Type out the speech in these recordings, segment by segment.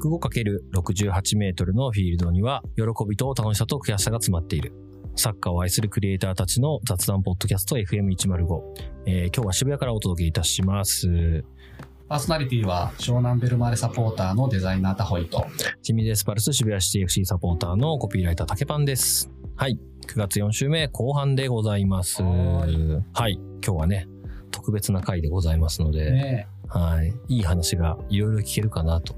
105×68 メートルのフィールドには、喜びと楽しさと悔しさが詰まっている。サッカーを愛するクリエイターたちの雑談ポッドキャスト FM105。えー今日は渋谷からお届けいたします。パーソナリティは湘南ベルマーレサポーターのデザイナータホイと。清水エスパルス渋谷シティ FC サポーターのコピーライター竹パンです。はい。9月4週目後半でございます。ははい。今日はね、特別な回でございますので、ねはい。いい話がいろいろ聞けるかなと。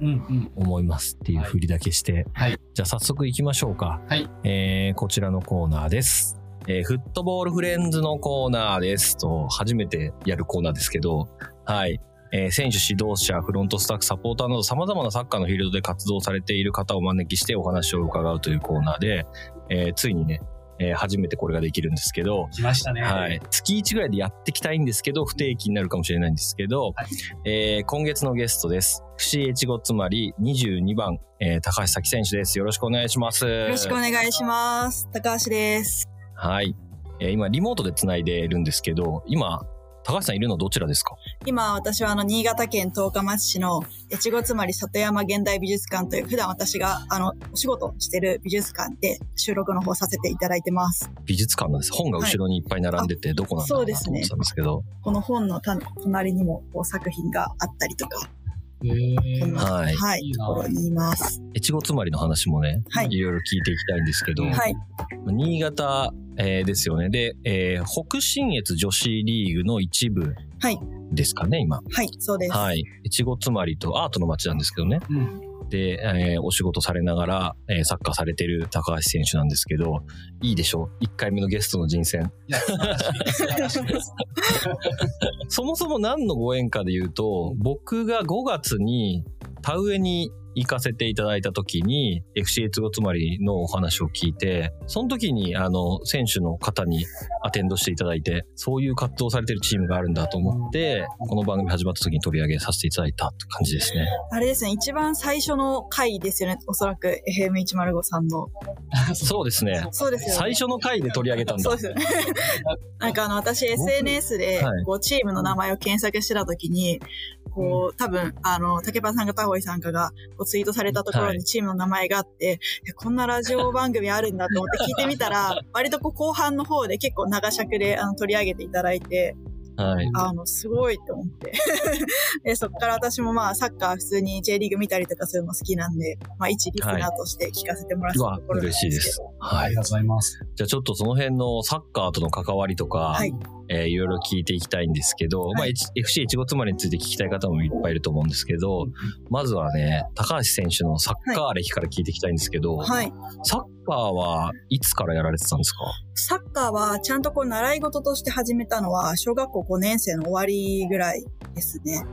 思いますっていう振りだけして、はい。じゃあ早速行きましょうか。はい。えー、こちらのコーナーです。えー、フットボールフレンズのコーナーですと、初めてやるコーナーですけど、はい。えー選手、指導者、フロントスタッフ、サポーターなど様々なサッカーのフィールドで活動されている方をお招きしてお話を伺うというコーナーで、えーついにね、えー初めてこれができるんですけど、来ましたね。はい。月1ぐらいでやっていきたいんですけど、不定期になるかもしれないんですけど、はいえー今月のゲストです。FC 越後つまり22番、えー高橋咲選手です。よろしくお願いします。よよろしくお願いします。高橋です。はい。えー今、リモートで繋いでるんですけど、今、高橋さんいるのどちらですか？今、私はあの、新潟県十日町市の越後つまり里山現代美術館という、普段私があの、お仕事してる美術館で収録の方させていただいてます。美術館なんです。本が後ろにいっぱい並んでて、どこなんだろうなと思ってたんですけど。この本のた隣にもこう作品があったりとか、はいはい、いいなところにいます。越後つまりの話もね、はいいろいろ聞いていきたいんですけど、はい。新潟、えーですよね。で、えー北信越女子リーグの一部はい。ですかね、今。はい、そうです。はい。越後つまりとアートの街なんですけどね。うん。で、えーお仕事されながら、えーサッカーされてる高橋選手なんですけど、いいでしょう ?1 回目のゲストの人選。そもそも何のご縁かで言うと、僕が5月に田植えに行かせていただいた時に FC 越後つまりのお話を聞いて、その時にあの選手の方にアテンドしていただいて、そういう活動されてるチームがあるんだと思って、この番組始まった時に取り上げさせていただいたって感じですね。あれですね、一番最初の回ですよね。おそらく FM105 さんの。そうですね。そうですよね。最初の回で取り上げたんだそう。ですよね。なんかあの、私 SNS ではい、こう、チームの名前を検索してたときに、こう、多分、あの、竹パさんかタホイさんかが、こう、ツイートされたところはい。にチームの名前があって、えこんなラジオ番組あるんだと思って聞いてみたら、割とこう、後半の方で結構長尺で、あの、取り上げていただいて、はい。あの、すごいと思って。で、そっから私もまあ、サッカー普通に J リーグ見たりとかするの好きなんで、まあ、一リスナーとして聞かせてもらってうわたところなん嬉しいです。はいあり。がとうございます。じゃあちょっとその辺のサッカーとの関わりとか、はいえーいろいろ聞いていきたいんですけど、まあ、はい H- FC 越後つまりについて聞きたい方もいっぱいいると思うんですけど、まずはね、高橋選手のサッカー歴から聞いていきたいんですけど、はい。サッカーはいつからやられてたんですか？サッカーはちゃんとこう習い事として始めたのは小学校5年生の終わりぐらいですね。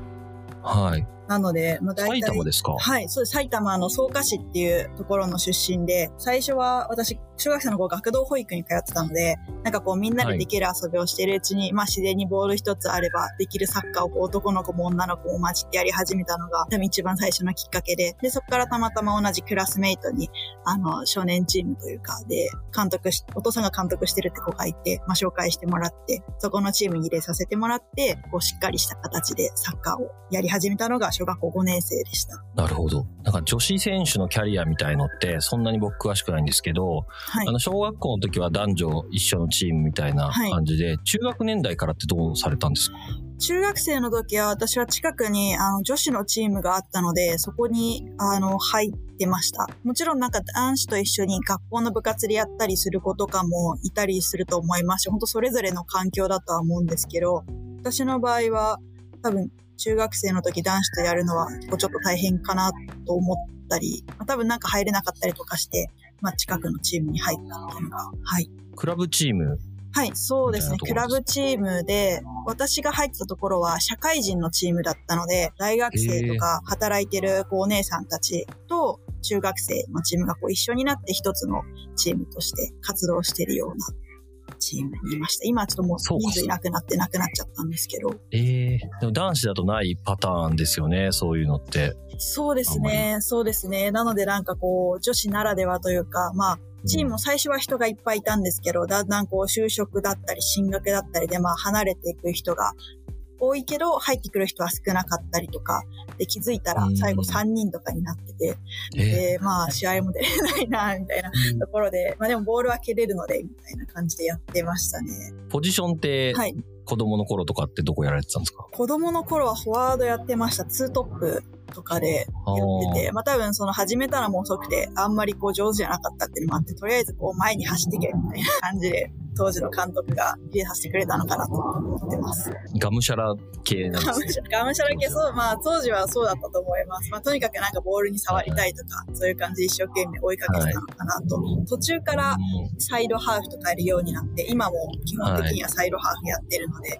はい。なので、まあ、大埼体玉ですか？はい、そうです。埼玉の草加市っていうところの出身で、最初は私、小学生の頃学童保育に通ってたので、なんかこうみんなでできる遊びをしているうちに、まあ自然にボール一つあればできるサッカーをこう男の子も女の子も混じってやり始めたのが、多分一番最初のきっかけで、で、そこからたまたま同じクラスメイトに、あの、少年チームというか、で、監督し、お父さんが監督してるって子がいて、まあ紹介してもらって、そこのチームに入れさせてもらって、こうしっかりした形でサッカーをやり始めたのが小学校5年生でした。なるほど。なんか女子選手のキャリアみたいのってそんなに僕詳しくないんですけど、はいあ。の小学校の時は男女一緒のチームみたいなはい感じで、中学年代からってどうされたんですか？中学生の時は私は近くにあの女子のチームがあったので、そこにあの入ってました。もちろんなんか男子と一緒に学校の部活でやったりする子とかもいたりすると思いますし、本当それぞれの環境だとは思うんですけど、私の場合は多分中学生の時男子とやるのは結構ちょっと大変かなと思ったり、まあ多分なんか入れなかったりとかして、まあ近くのチームに入ったっていうのが、はい。クラブチーム？はい、そうですね。クラブチームで、私が入ってたところは社会人のチームだったので、大学生とか働いてるこうお姉さんたちと中学生のチームがこう一緒になって一つのチームとして活動してるようなチームにいました。今はちょっともう人数いなくなってなくなっちゃったんですけど。ええでも男子だとないパターンですよね、そういうのって。そうですね、そうですね。なのでなんかこう、女子ならではというか、まあ、チームも最初は人がいっぱいいたんですけど、だんだんこう就職だったり進学だったりでまあ離れていく人が多いけど入ってくる人は少なかったりとか、で気づいたら最後3人とかになってて、で、まあ試合も出れないな、みたいなところで、まあでもボールは蹴れるので、みたいな感じでやってましたね。ポジションって、はい。子供の頃とかってどこやられてたんですか？子供の頃はフォワードやってました。ツートップとかでやってて、まあ多分その始めたらもう遅くて、あんまりこう上手じゃなかったっていうのもあって、とりあえずこう前に走ってけみたいな感じで、当時の監督が入れさせてくれたのかなと思ってます。がむしゃら系なんですね。ガムシャラ、ガムシャラ系、そう、まあ当時はそうだったと思います。まあとにかくなんかボールに触りたいとか、そういう感じで一生懸命追いかけてたのかなと。途中からうんサイドハーフとかやるようになって、今も基本的にはサイドハーフやってるので、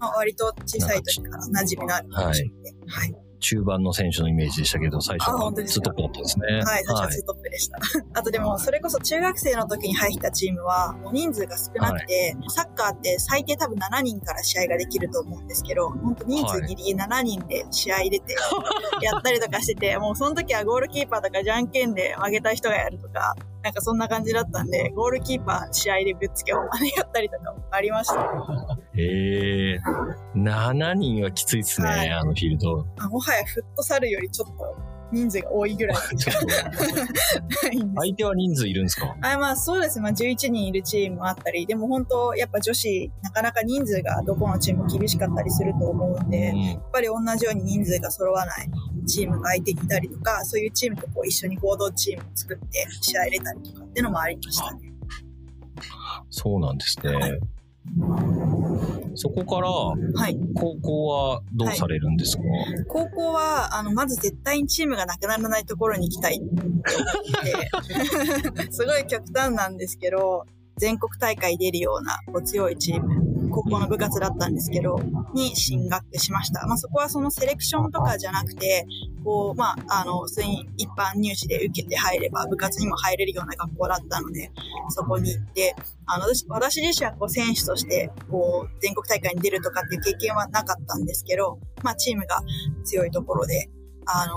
まあ割と小さい時から馴染みのあるポジションで、はい。中盤の選手のイメージでしたけど、最初あはツートップだったんですね。はい、最初はツートップでした。あとでも、それこそ中学生の時に入ったチームは、もう人数が少なくて、サッカーって最低多分7人から試合ができると思うんですけど、本当人数ギリギリ7人で試合入れて、やったりとかしてて、もうその時はゴールキーパーとかじゃんけんで負けた人がやるとか、なんかそんな感じだったんで、ゴールキーパー試合でぶっつけを真似やったりとかもありました。ええ7人はきついですね、はいあのフィールド。あもはやフットサルよりちょっと人数が多いぐらい 相手は人数いるんですか？あまあそうですね。まあ11人いるチームもあったり、でも本当やっぱ女子、なかなか人数がどこのチームも厳しかったりすると思うんで、やっうんぱり同じように人数が揃わないチームが相手にいたりとか、そういうチームとこう一緒に合同チームを作って試合入れたりとかっていうのもありましたね。そうなんですね。そこから、はい。高校はどうされるんですか、高校は、あの、まず絶対にチームがなくならないところに行きたいって思って、すごい極端なんですけど、全国大会出るようなこう強いチーム、高校の部活だったんですけど、に進学しました。まあそこはそのセレクションとかじゃなくて、こう、まあ、あの、普通に一般入試で受けて入れば部活にも入れるような学校だったので、そこに行って、あの、私自身はこう選手として、こう、全国大会に出るとかっていう経験はなかったんですけど、まあチームが強いところで、あの、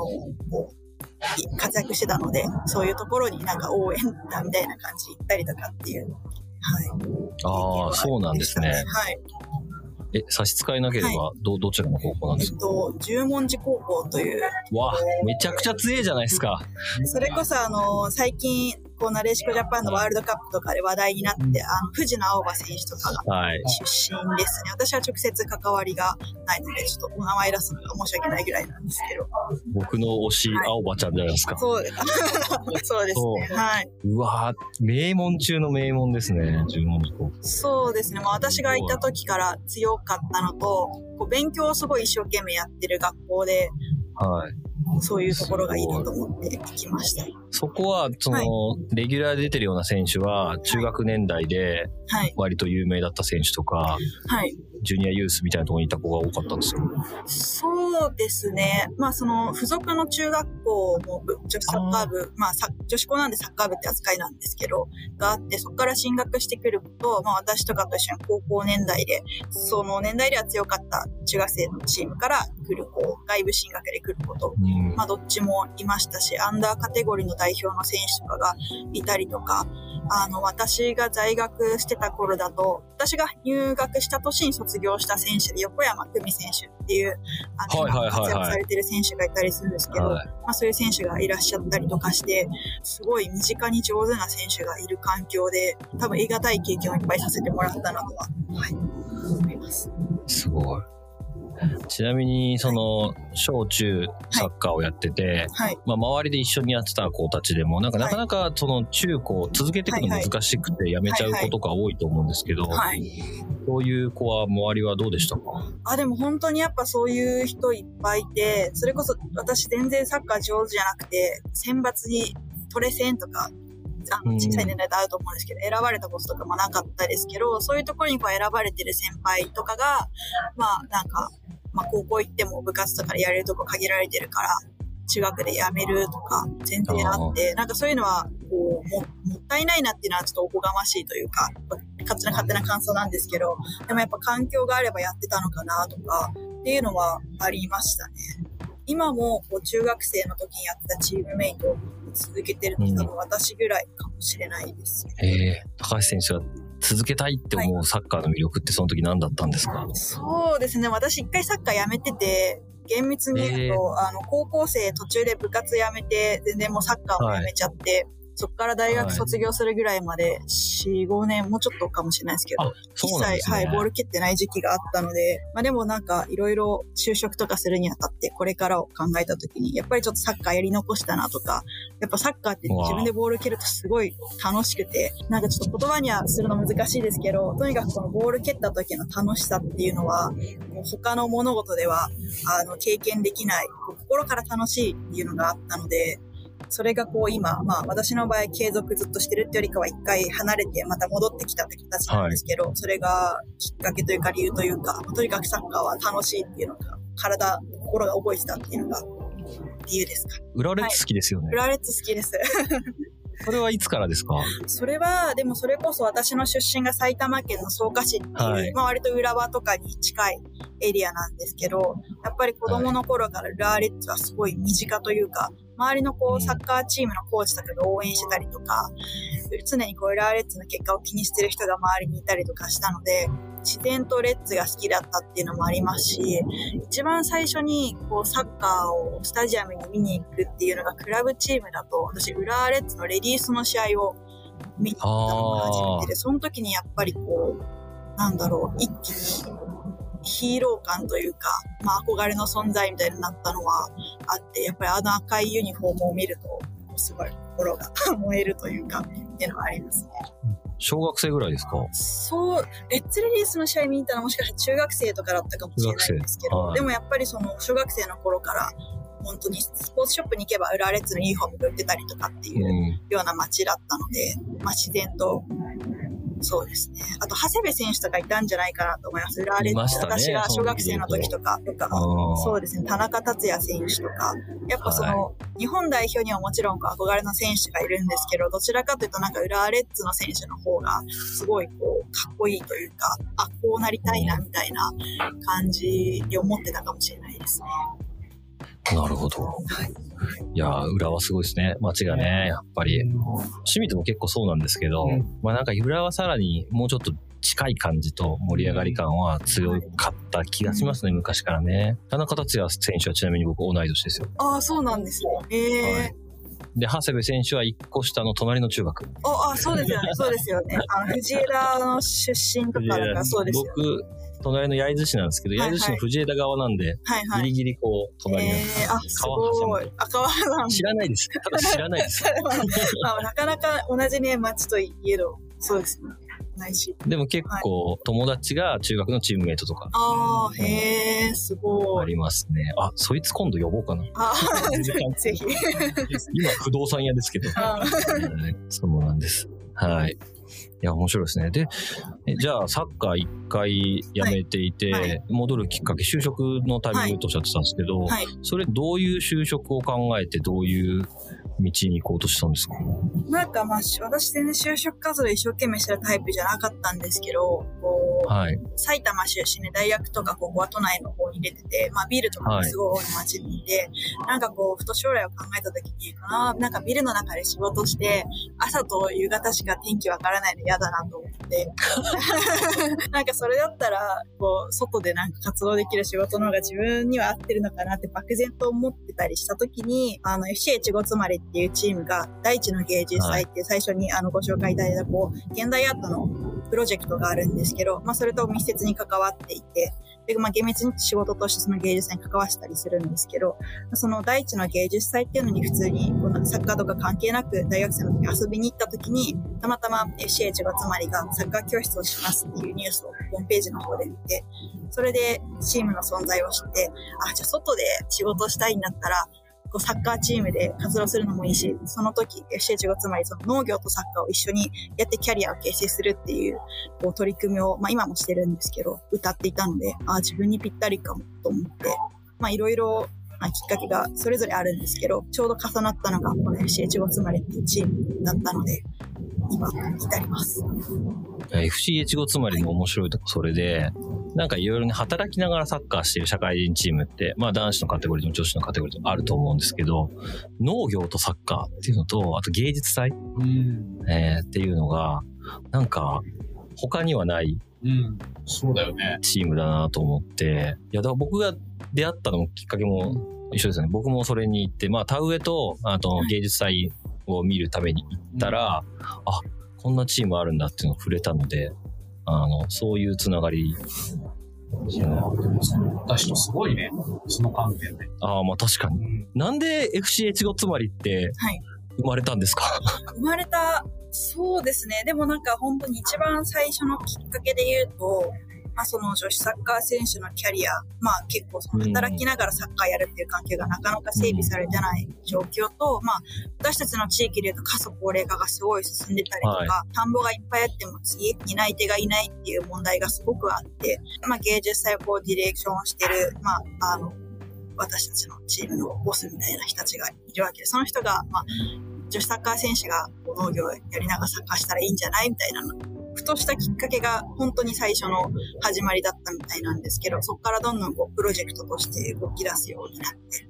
こう、活躍してたので、そういうところになんか応援団みたいな感じ行ったりとかっていう、はい。ああ、そうなんですね。はい。え、差し支えなければ、はど、どちらの高校なんですか？えっと、十文字高校という、わあ、めちゃくちゃ強いじゃないですか。それこそあの、最近、こう、なでしこジャパンのワールドカップとかで話題になって、あの、藤野青葉選手とかがはい。出身ですね。私は直接関わりがないので、ちょっとお名前出すのが申し訳ないぐらいなんですけど。僕の推し、はい青葉ちゃんじゃないですか。そうです。そうですね。そうはい。うわー名門中の名門ですね、十文字高校。そうですね。まあ私がいた時から強かったのと、こう勉強をすごい一生懸命やってる学校で、はい。そういうところがいいなと思って行きました。そこは、その、はいレギュラーで出てるような選手は、中学年代ではい。割と有名だった選手とか、はい。ジュニアユースみたいなところにいた子が多かったんですよ。そうですね。まあその、付属の中学校も部女子サッカー部、まあさ女子校なんでサッカー部って扱いなんですけど、があって、そこから進学してくる子と、まあ私とかと一緒に高校年代で、その年代では強かった中学生のチームから来る子、外部進学で来る子と、うん。まあどっちもいましたし、アンダーカテゴリーの代表の選手とかがいたりとか、あの、私が在学してた頃だと、私が入学した年に卒業した選手で、横山久美選手っていう、あの、活躍されてる選手がいたりするんですけど、はいまあそういう選手がいらっしゃったりとかして、すごい身近に上手な選手がいる環境で、多分得難い経験をいっぱいさせてもらったなとは、はい、思います。すごい。ちなみに、その、小中サッカーをやってて、はい。まあ、周りで一緒にやってた子たちでも、なんか、はいなかなか、その、中高続けていくのはいはい難しくてやめちゃう子とか多いと思うんですけど、はい。そういう子は、周りはどうでしたか？あ、でも本当にやっぱそういう人いっぱいいて、それこそ私全然サッカー上手じゃなくて、選抜にトレセンとか、あうんの小さい年代であると思うんですけど、選ばれたこととかもなかったですけど、そういうところにこう選ばれてる先輩とかが、まあなんか、まあ高校行っても部活とかでやれるとこ限られてるから、中学で辞めるとか全然あって、なんかそういうのは、こう、も、もったいないなっていうのはちょっとおこがましいというか、勝手な勝手な感想なんですけど、でもやっぱ環境があればやってたのかなとか、っていうのはありましたね。今もこう中学生の時にやってたチームメイトを続けてるのうん多分私ぐらいかもしれないです。ええ高橋選手は続けたいって思うサッカーの魅力ってその時何だったんですか、そうですね。私一回サッカーやめてて、厳密に言うと、あの、高校生途中で部活やめて、全然もうサッカーもやめちゃって、そっから大学卒業するぐらいまで、4、5年、もうちょっとかもしれないですけど、そうなんですね。はい、ボール蹴ってない時期があったので、まあでもなんかいろいろ就職とかするにあたってこれからを考えた時に、やっぱりちょっとサッカーやり残したなとか、やっぱサッカーって自分でボール蹴るとすごい楽しくて、なんかちょっと言葉にはするの難しいですけど、とにかくこのボール蹴った時の楽しさっていうのは、もう他の物事では、あの、経験できない、心から楽しいっていうのがあったので、それがこう今、まあ私の場合継続ずっとしてるってよりかは一回離れてまた戻ってきたって形なんですけど、それがきっかけというか理由というか、とにかくサッカーは楽しいっていうのが、体、心が覚えてたっていうのが理由ですか。浦和レッズ好きですよね。浦和レッズ好きです。それはいつからですか？それは、でもそれこそ私の出身が埼玉県の草加市っていう、はいまあ割と浦和とかに近いエリアなんですけど、やっぱり子供の頃から浦和レッズはすごい身近というか、周りのこうサッカーチームのコーチとかが応援してたりとか、常にこう浦和レッズの結果を気にしてる人が周りにいたりとかしたので、自然とレッズが好きだったっていうのもありますし、一番最初にこうサッカーをスタジアムに見に行くっていうのがクラブチームだと、私浦和レッズのレディースの試合を見に行ったのが初めてで、その時にやっぱりこう、なんだろう、一気にヒーロー感というか、まあ憧れの存在みたいになったのはあって、やっぱりあの赤いユニフォームを見ると、すごい心が 燃えるというか、っていうのはありますね。小学生ぐらいですか？そう、レッツレディースの試合見に行ったのはもしかしたら中学生とかだったかもしれないんですけど、はい。でもやっぱりその小学生の頃から、本当にスポーツショップに行けば浦和レッズのユニフォームが売ってたりとかっていううん。ような街だったので、まあ自然と、そうですね。あと、長谷部選手とかいたんじゃないかなと思います。浦和レッズ、私が小学生の時とか、とか、そうですね。田中達也選手とか、やっぱその、日本代表にはもちろん憧れの選手がいるんですけど、どちらかというとなんか浦和レッズの選手の方が、すごいこう、かっこいいというか、あ、こうなりたいな、みたいな感じに思ってたかもしれないですね。なるほど。いやー、浦和すごいですね。街がね、やっぱり。清水も結構そうなんですけど、うんまあなんか浦和さらにもうちょっと近い感じと盛り上がり感は強かった気がしますね、昔からね。田中達也選手はちなみに僕同い年ですよ。ああ、そうなんですね。ええはいで、長谷部選手は一個下の隣の中学。あ、あ、そうですよね。そうですよね。あの、藤枝の出身とかだからそうですよね。僕、隣の焼津市なんですけど、焼津市の藤枝側なんで、はいはい。ギリギリこう、隣なんです。えー、あ、すごい。赤川さん。知らないです。ただ知らないです。ま あ、なかなか同じね、町といえど、そうですね。ないし。でも結構友達が中学のチームメイトとかああ、へえ、すごい。ありますね。あ、そいつ今度呼ぼうかな。ぜひ。今不動産屋ですけど。そうなんです。はい。いや、面白いですね。で、えじゃあ、サッカー一回辞めていて、はい。は戻るきっかけ、就職のタイミングとおっしゃってたんですけど、はい。それどういう就職を考えて、どういう道に行こうとしたんですか？なんかまあ、し私全然就職活動一生懸命してるタイプじゃなかったんですけど、こう、はい。埼玉出身で大学とか高校は都内の方に出てて、まあビルとかもすごい多い街にいて、なんかこう、ふと将来を考えた時に、あーなんかビルの中で仕事して、朝と夕方しか天気わからないの嫌だなと思って、なんかそれだったら、こう、外でなんか活動できる仕事の方が自分には合ってるのかなって漠然と思ってたりした時に、あの、FC 越後つまりっていうチームが、大地の芸術祭っていう最初にあのご紹介いただいた、こう、現代アートのプロジェクトがあるんですけど、まあそれと密接に関わっていて、で、まあ厳密に仕事としてその芸術祭に関わったりするんですけど、その第一の芸術祭っていうのに普通にこのサッカーとか関係なく大学生の時遊びに行った時に、たまたま FCH がつまりがサッカー教室をしますっていうニュースをホームページの方で見て、それでチームの存在を知って、あ、じゃあ外で仕事したいんだったら、サッカーチームで活動するのもいいし、その時 FCH がつまりその農業とサッカーを一緒にやってキャリアを形成するっていうこう取り組みを、まあ今もしてるんですけど、歌っていたので、ああ、自分にぴったりかもと思って、まあいろいろまあきっかけがそれぞれあるんですけど、ちょうど重なったのがこの FCH つまりっていうチームだったので、今、至ります。FC 越後つまりの面白いとこそれで、なんかいろいろね、働きながらサッカーしてる社会人チームって、まあ男子のカテゴリーとも女子のカテゴリーともあると思うんですけど、農業とサッカーっていうのと、あと芸術祭、うん。えーっていうのが、なんか、他にはないうん。そうだよね。チームだなと思って、いや、だから僕が出会ったのもきっかけも一緒ですよね。僕もそれに行って、まあ、田植えと、あと芸術祭を見るために行ったら、あ、こんなチームあるんだっていうのを触れたので、あの、そういうつながり、いや、でもその、私とすごいね。その観点で。ああ、まあ確かに。うん。なんで FC 越後つまりってはい生まれたんですか？生まれた、そうですね。でもなんか本当に一番最初のきっかけで言うと、まあその女子サッカー選手のキャリア、まあ結構その働きながらサッカーやるっていう環境がなかなか整備されてない状況と、まあ私たちの地域で言うと過疎高齢化がすごい進んでたりとか、田んぼがいっぱいあっても家担い手がいないっていう問題がすごくあって、まあ芸術祭をこうディレクションしてる、まああの、私たちのチームのボスみたいな人たちがいるわけで、その人が、まあ、女子サッカー選手が農業をやりながらサッカーしたらいいんじゃないみたいな、ふとしたきっかけが本当に最初の始まりだったみたいなんですけど、そこからどんどんこうプロジェクトとして動き出すようになって、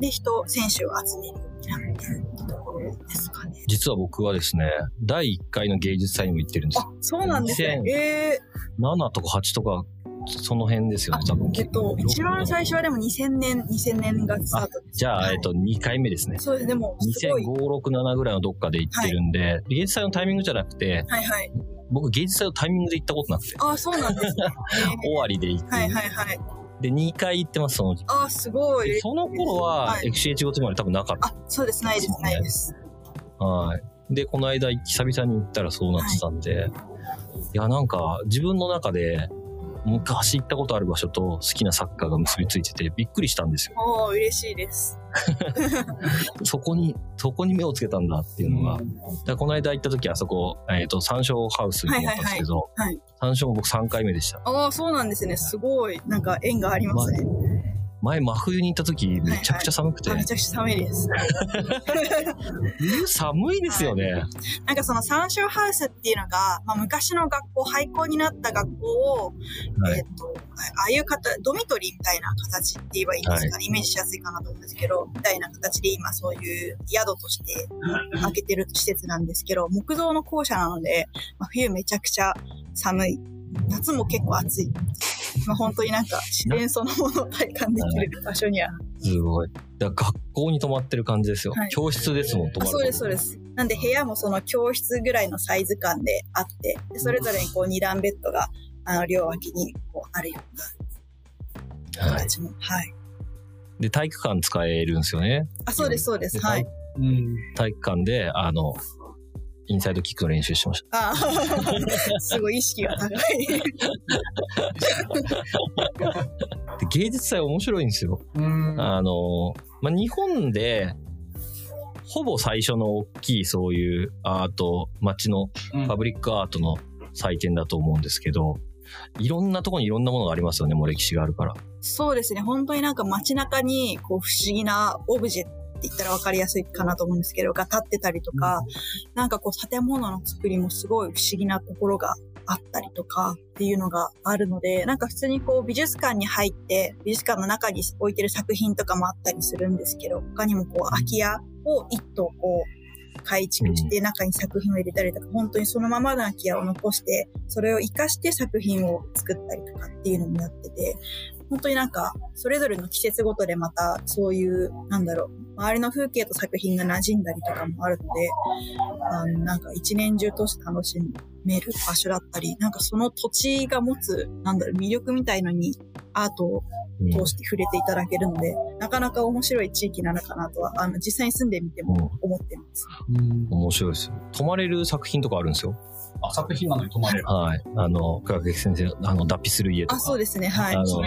で、人、選手を集めるようになってるってところですかね。実は僕はですね、第1回の芸術祭にも行ってるんですあ。、そうなんですね。2000え7とか8とか、その辺ですよね、多分。ー、えっと、一番最初はでも2000年、2000年がスタート。じゃあ、はいえっと、2回目ですね。そうです。でも、すごい。2005、6、7ぐらいのどっかで行ってるんで、芸術祭のタイミングじゃなくて、はいはい。僕芸術祭のタイミングで行ったことなくて、あ、そうなんですね。終わりで行く。はいはいはい。で、2回行ってます、そのあ、すごいで。その頃はは、い FCH ごつまで多分なかっあ、そうです。ないです。ないです。た。はい。で、この間、久々に行ったらそうなってたんで、いや、なんか、自分の中で、昔行ったことある場所と好きなサッカーが結びついてて、びっくりしたんですよ。おー、嬉しいです。そこに、そこに目をつけたんだっていうのが。だこの間行った時、あそこ、えっ、と、山椒ハウスに行ったんですけど、山椒も僕3回目でした。ああ、そうなんですね。すごい。なんか縁がありますね。前、真冬に行った時、めちゃくちゃ寒くて、あめちゃくちゃ寒いです。冬 寒いですよね。なんかその山椒ハウスっていうのが、まあ、昔の学校、廃校になった学校を、はい。えっ、と、ああいう方、ドミトリーみたいな形って言えばいいんですか？ね、イメージしやすいかなと思うんですけど、みたいな形で今そういう宿として開けてる施設なんですけど、木造の校舎なので、まあ、冬めちゃくちゃ寒い。夏も結構暑い。まあ、本当になんか自然そのものを体感できる場所にはすごい。だ学校に泊まってる感じですよ。はい教室ですもん、泊まる。あそうです、そうです。なんで部屋もその教室ぐらいのサイズ感であって、でそれぞれにこう二段ベッドが、あの、両脇にこうあるようなはい。形も。はい。で、体育館使えるんですよね。あ、そうです、そうです。ではい。うん。体育館で、あの、インサイドキックの練習してましあ すごい意識が高い。芸術祭面白いんですよ。うん。あの、まあ、日本で、ほぼ最初の大きいそういうアート、街のうんパブリックアートの祭典だと思うんですけど、いろんなとこにいろんなものがありますよね、もう歴史があるから。そうですね。本当になんか街中に、こう、不思議なオブジェって言ったら分かりやすいかなと思うんですけど、が立ってたりとか、なんかこう、建物の作りもすごい不思議なところがあったりとかっていうのがあるので、なんか普通にこう、美術館に入って、美術館の中に置いてる作品とかもあったりするんですけど、他にもこう、空き家を一棟こう、改築して中に作品を入れたりとか、本当にそのままの空き家を残して、それを活かして作品を作ったりとかっていうのもやってて、本当になんか、それぞれの季節ごとでまた、そういう、なんだろう、周りの風景と作品が馴染んだりとかもあるので、あの、なんか一年中通して楽しめる場所だったり、なんかその土地が持つ、なんだろう、魅力みたいのに、アートをうん通して触れていただけるので、なかなか面白い地域なのかなとは、あの、実際に住んでみても思ってます。うん面白いですよ。泊まれる作品とかあるんですよ。あ、作品なのに泊まれる。はい。あの、倉垣先生、あの、脱皮する家とか。あ、そうですね、はいあ。の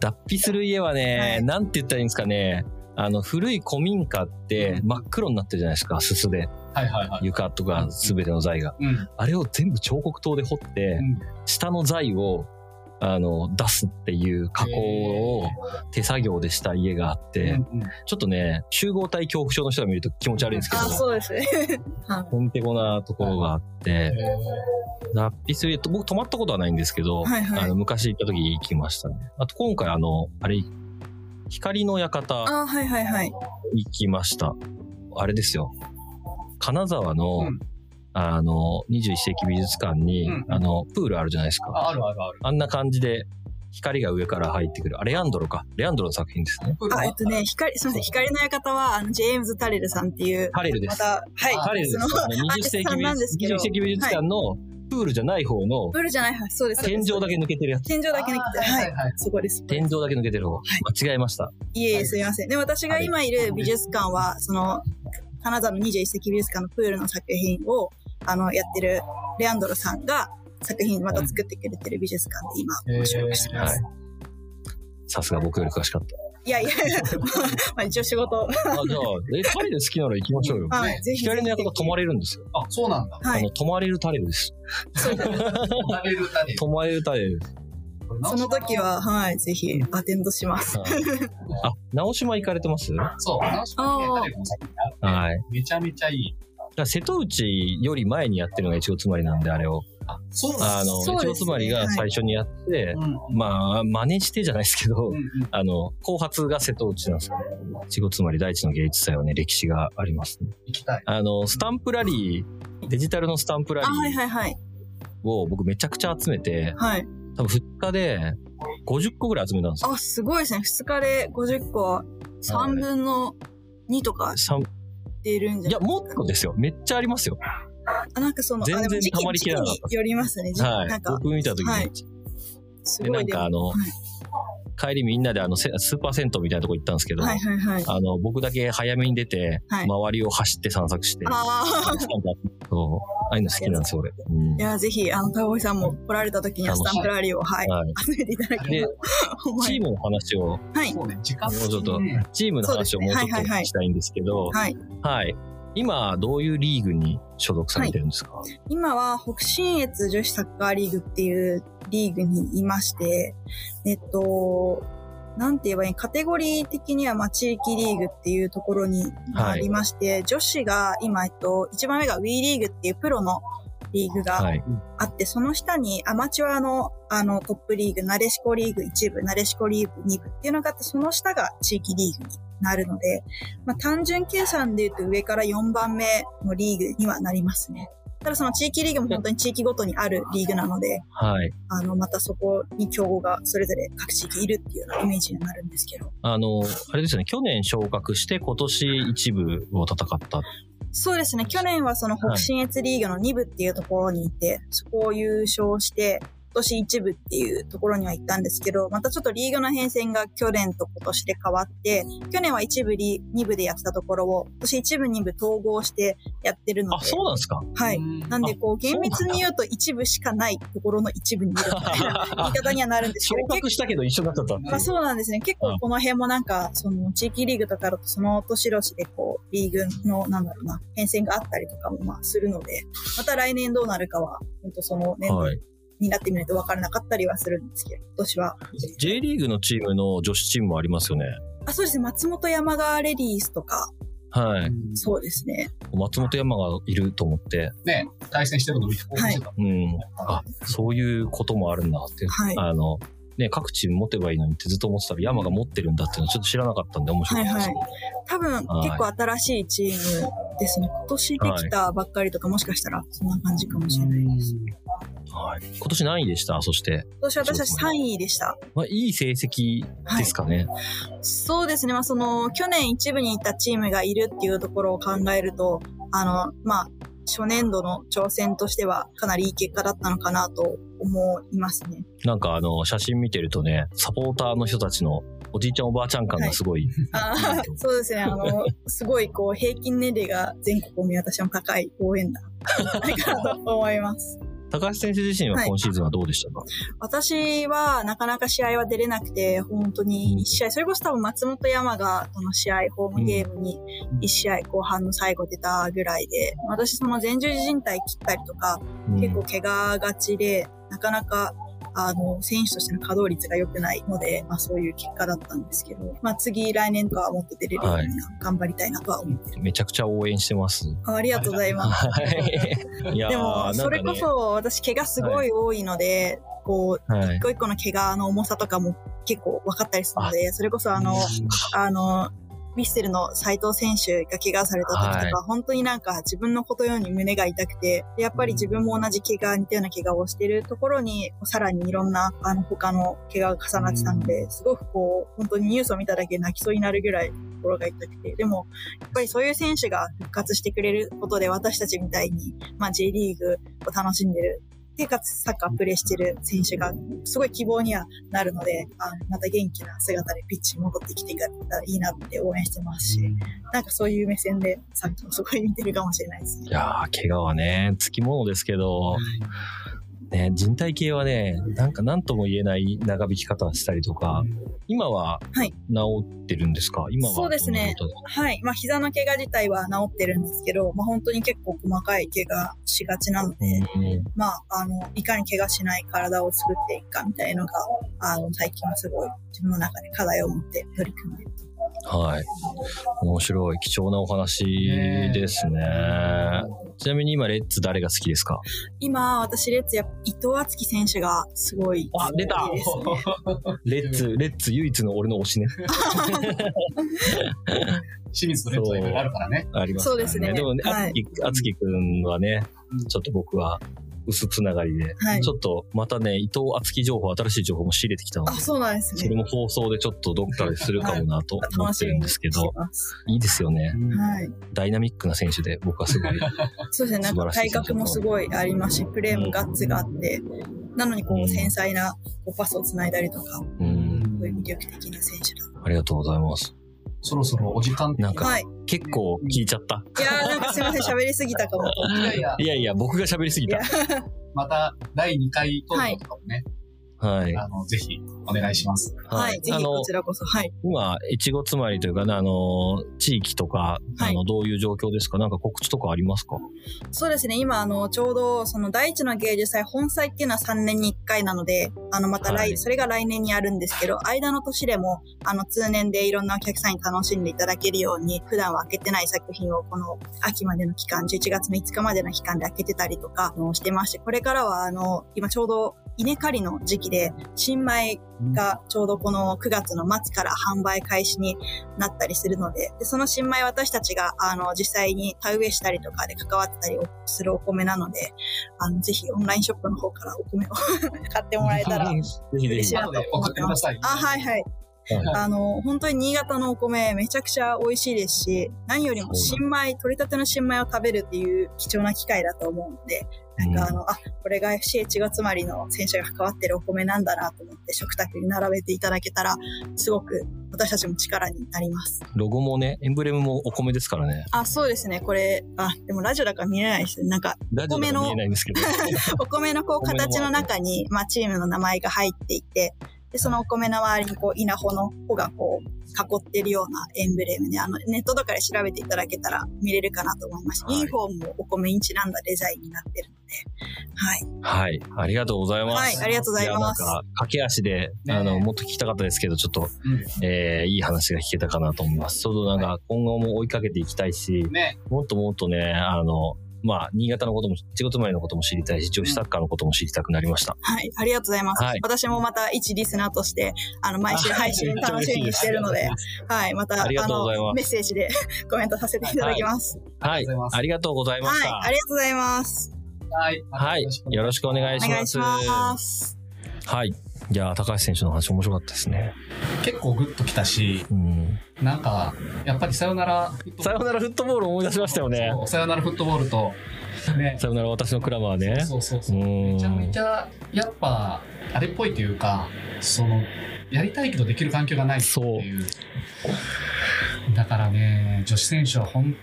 脱皮する家はね、はいなんて言ったらいいんですかね。あの、古い古民家って真っ黒になってるじゃないですか、すすで。はいはいはい。床とかすべての材が。うん。あれを全部彫刻刀で彫って、うん下の材を、あの、出すっていう加工を手作業でした家があって、うんちょっとね、集合体恐怖症の人が見ると気持ち悪いんですけどあ、、そうですね。はいへんてこなところがあって、脱皮する家と、僕泊まったことはないんですけど、はいはいあの昔行った時行きましたね。あと今回あの、あれ、光の館あ、はいはいはい。行きました。あれですよ。金沢の、うんあの、21世紀美術館に、うんあの、プールあるじゃないですか。ああるあるある。あんな感じで、光が上から入ってくる。あ、レアンドロか。レアンドロの作品ですね。あ、えっとね、光、すみません、光の館は、あの、ジェームズ・タレルさんっていう、タレルです。また、はい。あタレルです。そのあの20世紀美術なんですけど21世紀美術館のプールじゃない方のプールじゃない、はい、そうです。天井だけ抜けてるやつ。天井だけ抜けて、あーははいいはい。そこです。天井だけ抜けてる方。間違えました。いえいえ、すみません。で、私が今いる美術館は、その、金沢の21世紀美術館のプールの作品を、あの、やってる、レアンドロさんが、作品また作ってくれてる美術館で今、ご紹介してまはいす。。さすが僕より詳しかっいやいや、まあ一応仕事。た。あ、じゃあ、え、タレル好きなら行きましょうよ。はい、ぜひ。光の館泊まれるんですよ。あ、そうなんだ。はいあの、。泊まれるタレルです。そうです食べる歌で。泊まれるタレルです。その時は、はい、ぜひ、アテンドします。はいあ、直島行かれてます？そう、直島にねタレの作品があってはい。めちゃめちゃいい。だ瀬戸内より前にやってるのが越後つまりなんで、あれを。あ、そうあの、そうですねつまりが最初にやって、うん。まあ、真似してじゃないですけど、うんうん。あの、後発が瀬戸内なんですよね。越後つまり第一の芸術祭はね、歴史がありますね。行きたい。あの、スタンプラリー、デジタルのスタンプラリあ、はいーはいはい。を僕めちゃくちゃ集めて、はい。多分2日で50個ぐらい集めたんですよ。あ、すごいですね。2日で50個、3分の2とか出るんじゃないいや、もっとですよ。めっちゃありますよ。あ、なんかその、全然まりきらなかったよりますね。はいなん。か、僕見た時に、はいすで、ごないんかあの、はい帰りみんなであの、せスーパー銭湯みたいなとこ行ったんですけど、はいはいはい。あの、僕だけ早めに出て、はい周りを走って散策して、ああ。いうの好きなんですよ、俺。うんいや、ぜひ、あの、高井さんも来られた時にはスタンプラリーを、はい、はい。集めていただければ。思いチームの話を、はい。もうちょっとチームの話をもうちょっとしたいんですけど、はい。はい。今、どういうリーグに所属されてるんですか、今は、北信越女子サッカーリーグっていうリーグにいまして、えっと、なんて言えばいいカテゴリー的には、まあ、地域リーグっていうところにありまして、女子が今、えっと、一番上が WE リーグっていうプロのリーグがはい。あって、その下にアマチュアのあのトップリーグ、なでしこリーグ1部、なでしこリーグ2部っていうのがあって、その下が地域リーグになるので、まあ単純計算で言うと上から4番目のリーグにはなりますね。ただその地域リーグも本当に地域ごとにあるリーグなので、はい。あの、またそこに競合がそれぞれ各地域いるっていうようなイメージになるんですけど。あの、あれですよね、去年昇格して今年一部を戦った。そうですね。去年はその北信越リーグの2部っていうところにいて、そこを優勝して、今年1部っていうところには行ったんですけど、またちょっとリーグの編成が去年と今年で変わって、去年は1部リ2部でやってたところを、今年1部2部統合してやってるのあ、で、そうなんですか？はい。うんなんでこう厳密に言うと一部しかないところの一部にいるみたいな 言い方にはなるんです昇けど、結格したけど一緒になったっていうまあそうなんですね。結構この辺もなんか、その地域リーグとかだとその年々でこう、リーグの、なんだろうな、変遷があったりとかもまあするので、また来年どうなるかは、本当その年度はい。になってみないと分からなかったりはするんですけど、今年は。J リーグのチームの女子チームもありますよね。あ、そうですね。松本山川レディースとか、はい。うんそうですね。松本山がいると思って、ね、対戦してるの見て興奮してた。うん。あ、そういうこともあるんだって。はいあの、ね、各チーム持てばいいのにってずっと思ってたら山が持ってるんだっていうのちょっと知らなかったんで面白かったです。はい多分、はい結構新しいチームですね。今年できたばっかりとか、もしかしたらそんな感じかもしれないです。はい。今年何位でした？そして。今年私たち3位でした。まあ、いい成績ですかね。そうですね。まあ、その、去年一部に行ったチームがいるっていうところを考えると、あの、まあ、初年度の挑戦としてはかなりいい結果だったのかなと思いますね。なんかあの、写真見てるとね、サポーターの人たちのおじいちゃんおばあちゃん感がすごい。あーそうですね。あの、すごいこう、平均年齢が全国を見渡しても高い応援団。ないかなと思います。高橋先生自身は今シーズンはどうでしたか、私はなかなか試合は出れなくて、本当に1試合、それこそ多分松本山がこの試合、ホームゲームに1試合後半の最後出たぐらいで、私その前十字靭帯切ったりとか、うん。結構怪我がちで、なかなか、あの、選手としての稼働率が良くないので、まあそういう結果だったんですけど、まあ次来年とかはもっと出れるように頑張りたいなとは思ってる。めちゃくちゃ応援してます。あありがとうございます。でも、それこそ私怪我すごい多いので、はい一。個一個の怪我の重さとかも結構分かったりするので、それこそあの、あの、ウヴィッセルの斉藤選手が怪我された時とか、は本当になんか自分のことように胸が痛くて、でやっぱり自分も同じ怪我、似たような怪我をしてるところに、さらにいろんな、あの、他の怪我が重なってたので、すごくこう、本当にニュースを見ただけで泣きそうになるぐらい心が痛くて、でも、やっぱりそういう選手が復活してくれることで私たちみたいに、まあ J リーグを楽しんでるサッカープレーしてる選手が、すごい希望にはなるので、あまた元気な姿でピッチに戻ってきてくれたらいいなって応援してますし、なんかそういう目線でサッカーをすごい見てるかもしれないですね。いやー、怪我はね、つきものですけど、ね、人体系はね、なんか何とも言えない長引き方をしたりとか、今ははい。治ってるんですか、今はそうですね。はい。まあ、膝の怪我自体は治ってるんですけど、まあ、本当に結構細かい怪我しがちなので、とうん。まあ、あの、いかに怪我しない体を作っていくかみたいのが、あの、最近はすごい自分の中で課題を持って取り組んでいるはい。面白い、貴重なお話ですね。ちなみに今、レッツ誰が好きですか？今、私、レッツや、伊藤敦樹選手がすごいあ出た好きですね。レッツ、レッツ唯一の俺の推しね。清水とレッドはいろいろあるからね。ありますからそうですねでもね、はいあつきくんはねうん、ちょっと僕は薄つながりで、はいちょっとまたね、伊藤敦樹情報、新しい情報も仕入れてきたのあ、で、そうなんですね。それも放送でちょっとどっかでするかもなと思ってるんですけど、楽しみにしてますいいですよね。はい。ダイナミックな選手で僕はすごい。そうですね。なんか体格もすごいありますし、プレーもガッツがあって、なのにこうんう繊細なこうパスを繋いだりとか、すうん、ごい魅力的な選手だ。ありがとうございます。そろそろお時間なんかはい。結構聞いちゃった。いやーなんかすいません、喋りすぎたかもと。いやいや、いやいや、僕が喋りすぎた。また第2回登場とかもね、はい。あの、ぜひお願いします。はい。ぜあのひこちらこそ。はい。今、いちごつまりというかね、あの、地域とか、はいあの、どういう状況ですか？なんか告知とかありますか？そうですね。今、あの、ちょうど、その、第一の芸術祭、本祭っていうのは3年に1回なので、あの、また来、はいそれが来年にあるんですけど、間の年でも、あの、通年でいろんなお客さんに楽しんでいただけるように、普段は開けてない作品を、この、秋までの期間、11月の5日までの期間で開けてたりとか、あのしてまして、これからは、あの、今ちょうど、稲刈りの時期で、新米がちょうどこの9月の末から販売開始になったりするので、でその新米私たちが、あの、実際に田植えしたりとかで関わってたりするお米なので、あの、ぜひオンラインショップの方からお米を 買ってもらえたらぜひぜひ嬉しい。な後で送ってください。あ、はいはい。あの、本当に新潟のお米めちゃくちゃ美味しいですし、何よりも新米、取れたての新米を食べるっていう貴重な機会だと思うので、なんかあの、あ、これが FC 越後つまりの選手が関わってるお米なんだなと思って食卓に並べていただけたら、すごく私たちも力になります。ロゴもね、エンブレムもお米ですからね。あ、そうですね。これ、あ、でもラジオだから見れないですね。なんか、ラジオでは見えないんですけど。お米のこうお米の形の中に、まあチームの名前が入っていて、で、そのお米の周りにこう稲穂の穂がこう囲ってるようなエンブレムで、あのネットとかで調べていただけたら見れるかなと思います。はいユニフォームもお米にちなんだデザインになってるので、はい。はい。ありがとうございます。はいありがとうございますやなんか、駆け足で、ねあの、もっと聞きたかったですけど、ちょっと、うんえー、いい話が聞けたかなと思います。ちょうどなんか、今後も追いかけていきたいし、ね。もっともっとね、あの、まあ、新潟のことも、ちごつまりのことも知りたいし、女子サッカーのことも知りたくなりました。はい。ありがとうございます。はい私もまた一リスナーとして、あの、毎週配信 楽しみにしてるので、はい。また、あの、メッセージで コメントさせていただきます。はい。ありがとうございました。はい。ありがとうございます。はい。はい。よろしくお願いおします。願いします。はい。いやー、高橋選手の話面白かったですね。結構グッときたし、うん。なんか、やっぱりさよならさよならフットボールを思い出しましたよね。さよならフットボールと、ね。さよなら私のクラマーね。そうそうそう。うんめちゃめちゃ、やっぱ、あれっぽいというか、その、やりたいけどできる環境がないっていう。だからね、女子選手は本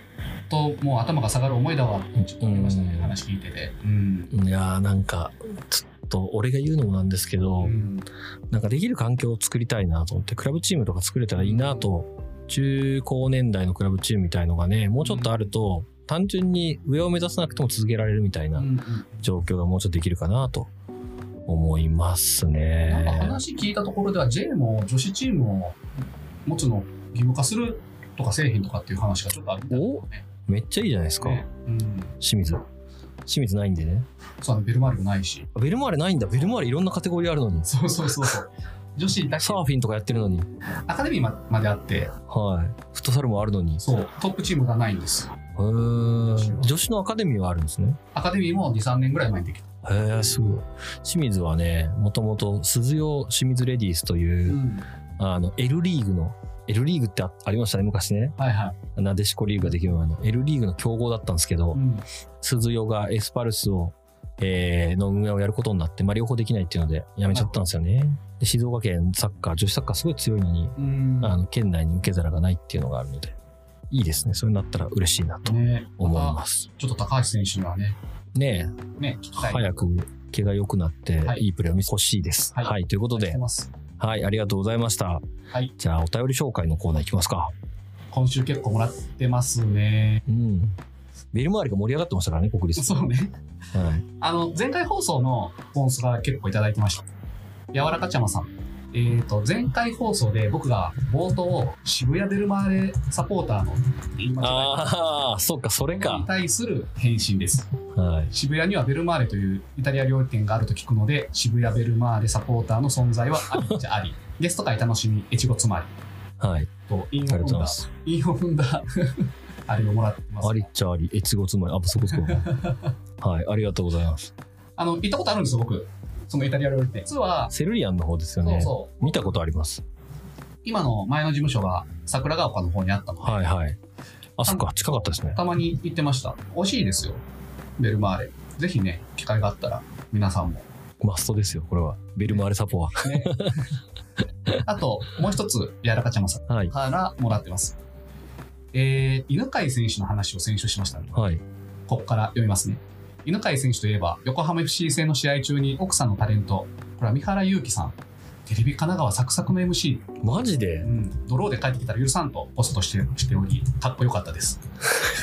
当、もう頭が下がる思いだわってちょっと思いましたね、うん話聞いてて。うん。いやーなんか、ちょっと俺が言うのもなんですけど、うんなんかできる環境を作りたいなと思って、クラブチームとか作れたらいいなと、中高年代のクラブチームみたいのがね、もうちょっとあると、単純に上を目指さなくても続けられるみたいなうん状況がもうちょっとできるかなと思いますなんかね。話聞いたところでは J も女子チームを持つのを義務化するとか製品とかっていう話がちょっとあるみたいなのね。めっちゃいいじゃないですか。ねうん。清水。清水ないんでね。そう、ベルマーレもないし。ベルマーレないんだ。ベルマーレいろんなカテゴリーあるのに。そうそうそうそう。女子だけサーフィンとかやってるのに。アカデミーままであって、はい。フットサルもあるのに。そう、トップチームがないんです。へー女子のアカデミーはあるんですね。アカデミーも2、3年ぐらい前にできた。へえ、すごい。清水はね、もともと鈴代清水レディースという、ん。あの、L リーグの、L リーグってあありましたね、昔ね。はいはい。なでしこリーグができる前の L リーグの競合だったんですけど、うん。鈴代がエスパルスを、えーの運営をやることになって、まあ、両方できないっていうので、やめちゃったんですよね。で静岡県サッカー、女子サッカーすごい強いのに、うん。あの、県内に受け皿がないっていうのがあるので、いいですね。それになったら嬉しいなとね思います。ちょっと高橋選手にはね、ねね。早く毛が良くなっては、いいいプレーを見てほしいです。はいはい、ということで。はい、ありがとうございました。はい。じゃあ、お便り紹介のコーナーいきますか。今週結構もらってますね。うん。ベルマーレが盛り上がってましたからね、国立。そうね。はい。あの、前回放送のスポンスが結構いただいてました。柔らかちゃまさん。えっ、と、前回放送で僕が冒頭、渋谷ベルマーレサポーターの言い間違ああ、そっか、それいにか。対する返信です。はい。渋谷にはベルマーレというイタリア料理店があると聞くので、渋谷ベルマーレサポーターの存在はありっちゃあり。ゲスト会楽しみ、越後つまり。はい。と、韻ありがとうございを踏んだ。韻を踏んだ、あれをもらってます。ありっちゃあり、越後つまり、あ、そこそこ。はい、ありがとうございます。あの、行ったことあるんですよ、僕。そのイタリア料理店。実は、セルリアンの方ですよね。そうそう。見たことあります。今の前の事務所が桜ヶ丘の方にあったので、はいはい。あ、そっか、近かったですね。たまに行ってました。美味しいですよ。ベルマーレ。ぜひね、機会があったら、皆さんも。マストですよ、これは。ベルマーレサポは。ね、あと、もう一つ、柔らかちゃまさんはい。からもらってます。えー、犬飼選手の話を先週しましたね。はい。ここから読みますね。犬飼選手といえば、横浜 FC 戦の試合中に奥さんのタレント、これは三原祐希さん。テレビ神奈川サクサクの MC、マジで？うん、ドローで帰ってきたら許さんとポストしてしており、かっこよかったです。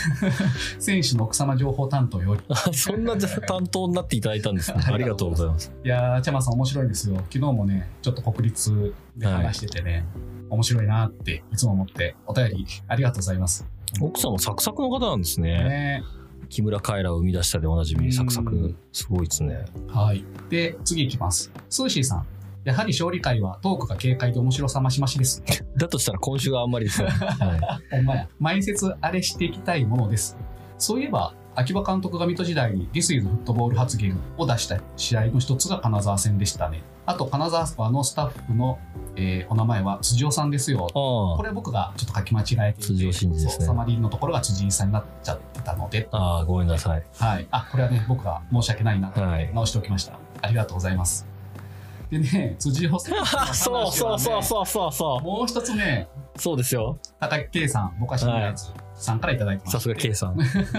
選手の奥様情報担当より。あそんな担当になっていただいたんですね。ありがとうございます。いやー、チャマさん面白いんですよ。昨日もね、ちょっと国立で話しててね、面白いなっていつも思って、お便りありがとうございます。奥さんもサクサクの方なんですね。ね木村カエラを生み出したでおなじみ、サクサク。すごいですね。はい。で、次いきます。スーシーさん。やはり勝利会はトークが軽快で面白さ増し増しです。だとしたら今週はあんまりですね。はほんまや。前説あれしていきたいものです。そういえば、秋葉監督が水戸時代に This is フットボール発言を出した試合の一つが金沢戦でしたね。あと、金沢のスタッフの、えーお名前は辻尾さんですよ。これ僕がちょっと書き間違えていて、辻尾真二ですねサマリーのところが辻井さんになっちゃってたので、あ、ああ、ごめんなさい。はい。あ、これはね、僕が申し訳ないなとはい。直しておきました。ありがとうございます。でね、辻尾さんの話はね、そうそうそうそうそうそもう一つね、う。そうですよ。高木圭さん、ぼかしのやつさんからいただいてます。さすが K さん。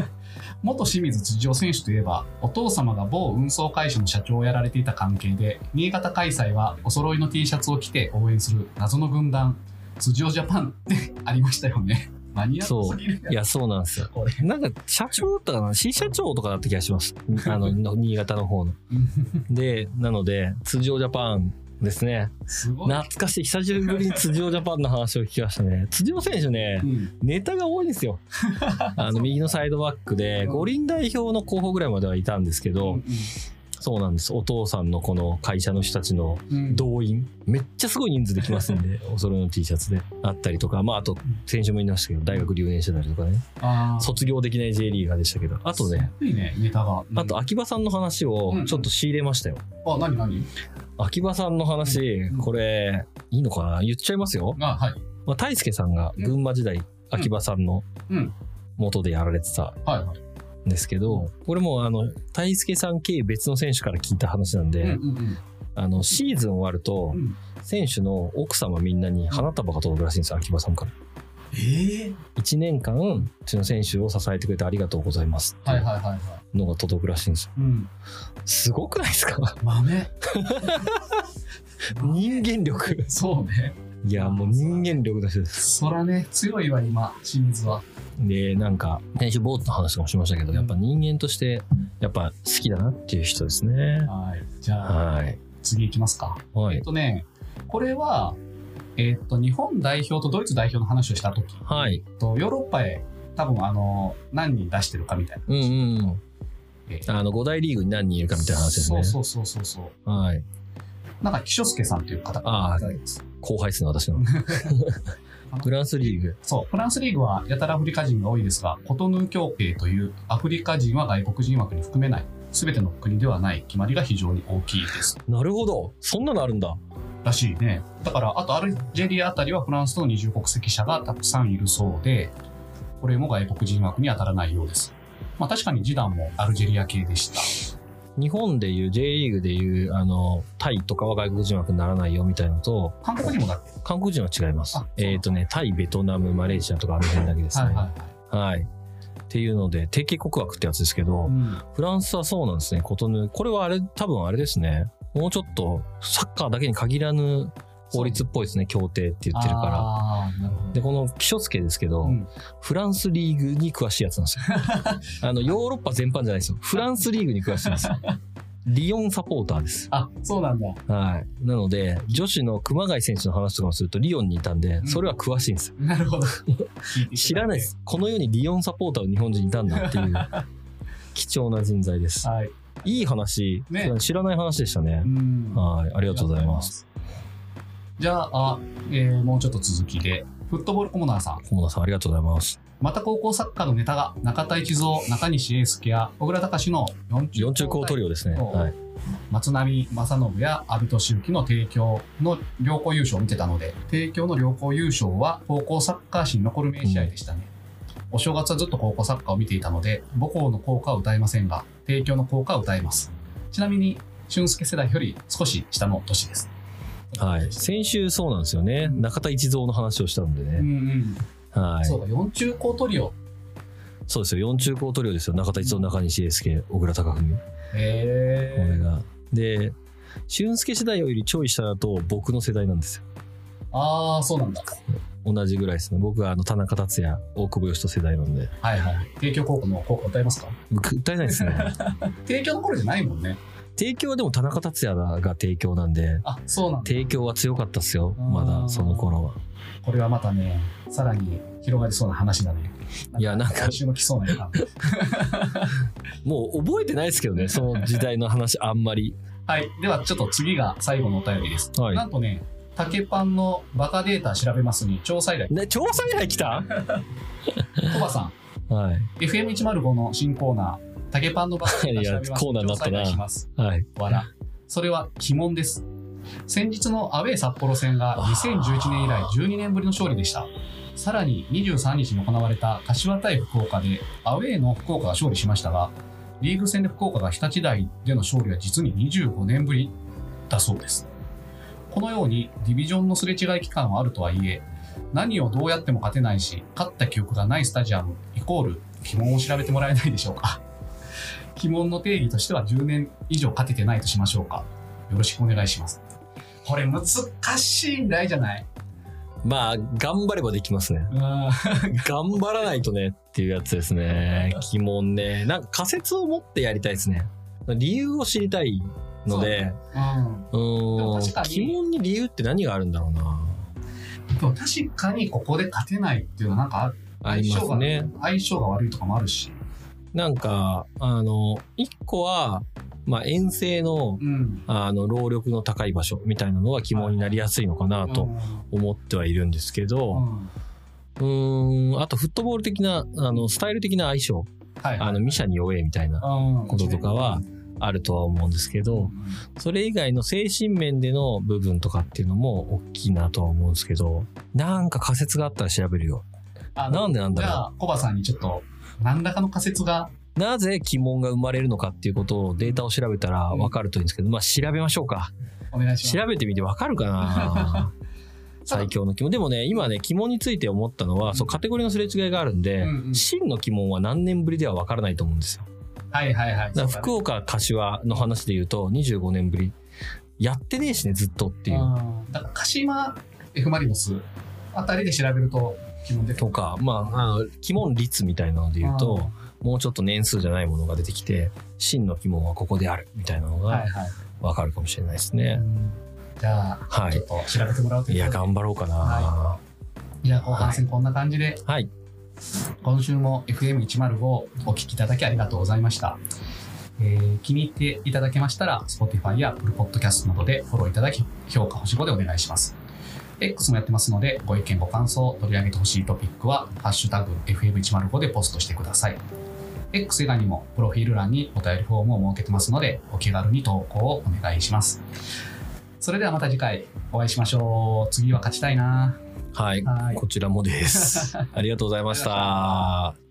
元清水辻尾選手といえば、お父様が某運送会社の社長をやられていた関係で、新潟開催はお揃いの T シャツを着て応援する謎の軍団、辻尾ジャパンってありましたよね。マニアックすぎるいや、そうなんですよ。なんか、社長だったかな新社長とかだった気がします。あの、の新潟の方の。で、なので、通常ジャパンですね。す。懐かしい。久しぶりに通常ジャパンの話を聞きましたね。辻尾選手ねう、んネタが多いんですよ。あの、右のサイドバックで、うん五輪代表の候補ぐらいまではいたんですけど、そうなんです。お父さんのこの会社の人たちのうん動員、めっちゃすごい人数できますんで、お揃いの T シャツであったりとか、まあ、あと、先週も言いましたけど、大学留年してたりとかね、卒業できない J リーガーでしたけど、あとね、いね、ネタが。うんあと、秋葉さんの話をちょっと仕入れましたよ。あ、なになに秋葉さんの話うん、これ、いいのかな？言っちゃいますよ。あ、はい。まあ、大輔さんが群馬時代、秋葉さんのうん。元でやられてたはいはい。んですけど、これもあの、大輔さん系別の選手から聞いた話なんで、あの、シーズン終わるとう、ん。選手の奥様みんなに花束が届くらしいんですよ、秋葉さんから。ええ1年間、うちの選手を支えてくれてありがとうございますってはいはいはいはい。のが届くらしいんですよ。うん。すごくないですか？豆？人間力。そうね。いや、もう人間力の人です。そらね、強いわ、今、清水は。で、なんか、先週ボートの話もしましたけど、やっぱ人間として、やっぱ好きだなっていう人ですね。はい。じゃあ、はい。次行きますか。はい。えっとね、これは、えっと、日本代表とドイツ代表の話をしたとき、はい。えっとヨーロッパへ多分、あの、何人出してるかみたいな。うんうん。えーあの、五大リーグに何人いるかみたいな話ですね。そうそうそうそうそう。はい。なんか、岸助さんという方がいただいてます。後輩ですね、私の。フランスリーグ。そう、フランスリーグはやたらアフリカ人が多いですが、コトヌー協定というアフリカ人は外国人枠に含めない、すべての国ではない決まりが非常に大きいです。なるほど。そんなのあるんだ。らしいね。だから、あとアルジェリアあたりはフランスの二重国籍者がたくさんいるそうで、これも外国人枠に当たらないようです。まあ確かにジダンもアルジェリア系でした。日本でいう J リーグでいう、あの、タイとかは外国人枠にならないよみたいなのと、韓国人もだっけ韓国人は違いますえっ、とね、タイ、ベトナム、マレーシアとかあの辺だけですね。はいは。はいっていうので、定型国枠ってやつですけど、い。うん。フランスはそうなんですね、コトヌー。これはあれ、多分あれですね。もうちょっと、サッカーだけに限らぬ法律っぽいですね、協定って言ってるから。で、このキショスケですけど、うんフランスリーグに詳しいやつなんですよ。あの、ヨーロッパ全般じゃないですよ。フランスリーグに詳しいんですよ。リヨンサポーターです。あ、そうなんだ。はい。なので、女子の熊谷選手の話とかもすると、リヨンにいたんで、んそれは詳しいんですよ。なるほど。知らないで。す。この世にリヨンサポーターの日本人いたんだっていう、貴重な人材です。はい。いい話、ね知らない話でしたねう。ん。はい。ありがとうございます。じゃあ、えーもうちょっと続きで、フットボールコモナーさん。小野さん、ありがとうございます。また高校サッカーのネタが、中田一蔵、中西英介や小倉隆の四中高トリオですね。はい。松波正信や阿部俊之の提供の両校優勝を見てたので、提供の両校優勝は高校サッカー史に残る名試合でしたね。お正月はずっと高校サッカーを見ていたので、母校の校歌は歌えませんが、提供の校歌は歌えます。ちなみに、俊介世代より少し下の年です。はい。先週そうなんですよね。中田一蔵の話をしたんでうんね。うん。はい。そうか、四中高トリオ。そうですよ。四中高トリオですよ。中田一蔵、中西英介、小倉隆文。こへれが。で、俊介世代よりちょい下だと僕の世代なんですよ。ああ、そうなんだ。同じぐらいですね。僕はあの田中達也、大久保嘉人世代なんで。はいはい。提供高校の校歌歌えますか？僕歌えないですね。提供の頃じゃないもんね。提供はでも田中達也が提供なんで、あ、そうなんだ。提供は強かったっすよ。まだその頃は。これはまたね、さらに広がりそうな話だね。いやなんか来週も来そうな予感。もう覚えてないですけどね、その時代の話あんまり。はい。では、ちょっと次が最後のお便りです。はいなんとね、竹パンのバカデータ調べますに、調査依頼。ね、調査依頼来た？コバさん、はい。FM105 の新コーナー、竹パンのバカデータ調べます いやコーナーになったなします。はい。わら。それは鬼門です。先日のアウェー札幌戦が2011年以来12年ぶりの勝利でした。さらに23日に行われた柏対福岡でアウェーの福岡が勝利しましたが、リーグ戦で福岡が日立大での勝利は実に25年ぶりだそうです。このようにディビジョンのすれ違い期間はあるとはいえ、何をどうやっても勝てないし、勝った記憶がないスタジアムイコール鬼門を調べてもらえないでしょうか。鬼門の定義としては10年以上勝ててないとしましょうか。よろしくお願いします。これ難しい依頼じゃない？まあ、頑張ればできますね。うん。頑張らないとねっていうやつですね。疑問ね。なんか仮説を持ってやりたいですね。理由を知りたいので、うでもーん確かに疑問に理由って何があるんだろうな。も確かにここで勝てないっていうのはなんかありますね。相性が悪いとかもあるし。なんか、あの、一個は、まあ、遠征の、うん。あの、労力の高い場所みたいなのは疑問になりやすいのかなと思ってはいるんですけうん。ど、うんうーん、あとフットボール的な、あの、スタイル的な相性、はい。あの、ミシャに弱えみたいな、のこととかはあるとは思うんですけど、それ以外の精神面での部分とかっていうのも大きいなとは思うんですけど、なんか仮説があったら調べるよ。なんでなんだろじゃあ、コバさんにちょっと、何らかの仮説が、う。なぜ疑問が生まれるのかっていうことをデータを調べたらわかるといいんですけど、まあ調べましょうか。お願いします。調べてみてわかるかな 最強の疑問。でもね、今ね、疑問について思ったのは、そう、カテゴリーのすれ違いがあるんで、うんうん真の疑問は何年ぶりではわからないと思うんですよ。はいはいはい。福岡柏の話で言うと25年ぶり。やってねえしね、ずっとっていう。うんだから、鹿島 F・ マリノスあたりで調べると、とか、まあ、あの、疑問率みたいなので言うと、もうちょっと年数じゃないものが出てきて、真の疑問はここであるみたいなのがはいはい。わかるかもしれないですね。じゃあ、はいちょっと調べてもらうといや、いうことで頑張ろうかな。はじゃあ、後半戦こんな感じで、はい。今週も FM105 お聞きいただきありがとうございました。えー気に入っていただけましたら、Spotify や Apple Podcast などでフォローいただき、評価星5でお願いします。X もやってますので、ご意見ご感想、取り上げてほしいトピックは、ハッシュタグ FM105 でポストしてください。X 以外にも、プロフィール欄にお便りフォームを設けてますので、お気軽に投稿をお願いします。それではまた次回お会いしましょう。次は勝ちたいな。はい。はいこちらもです。ありがとうございました。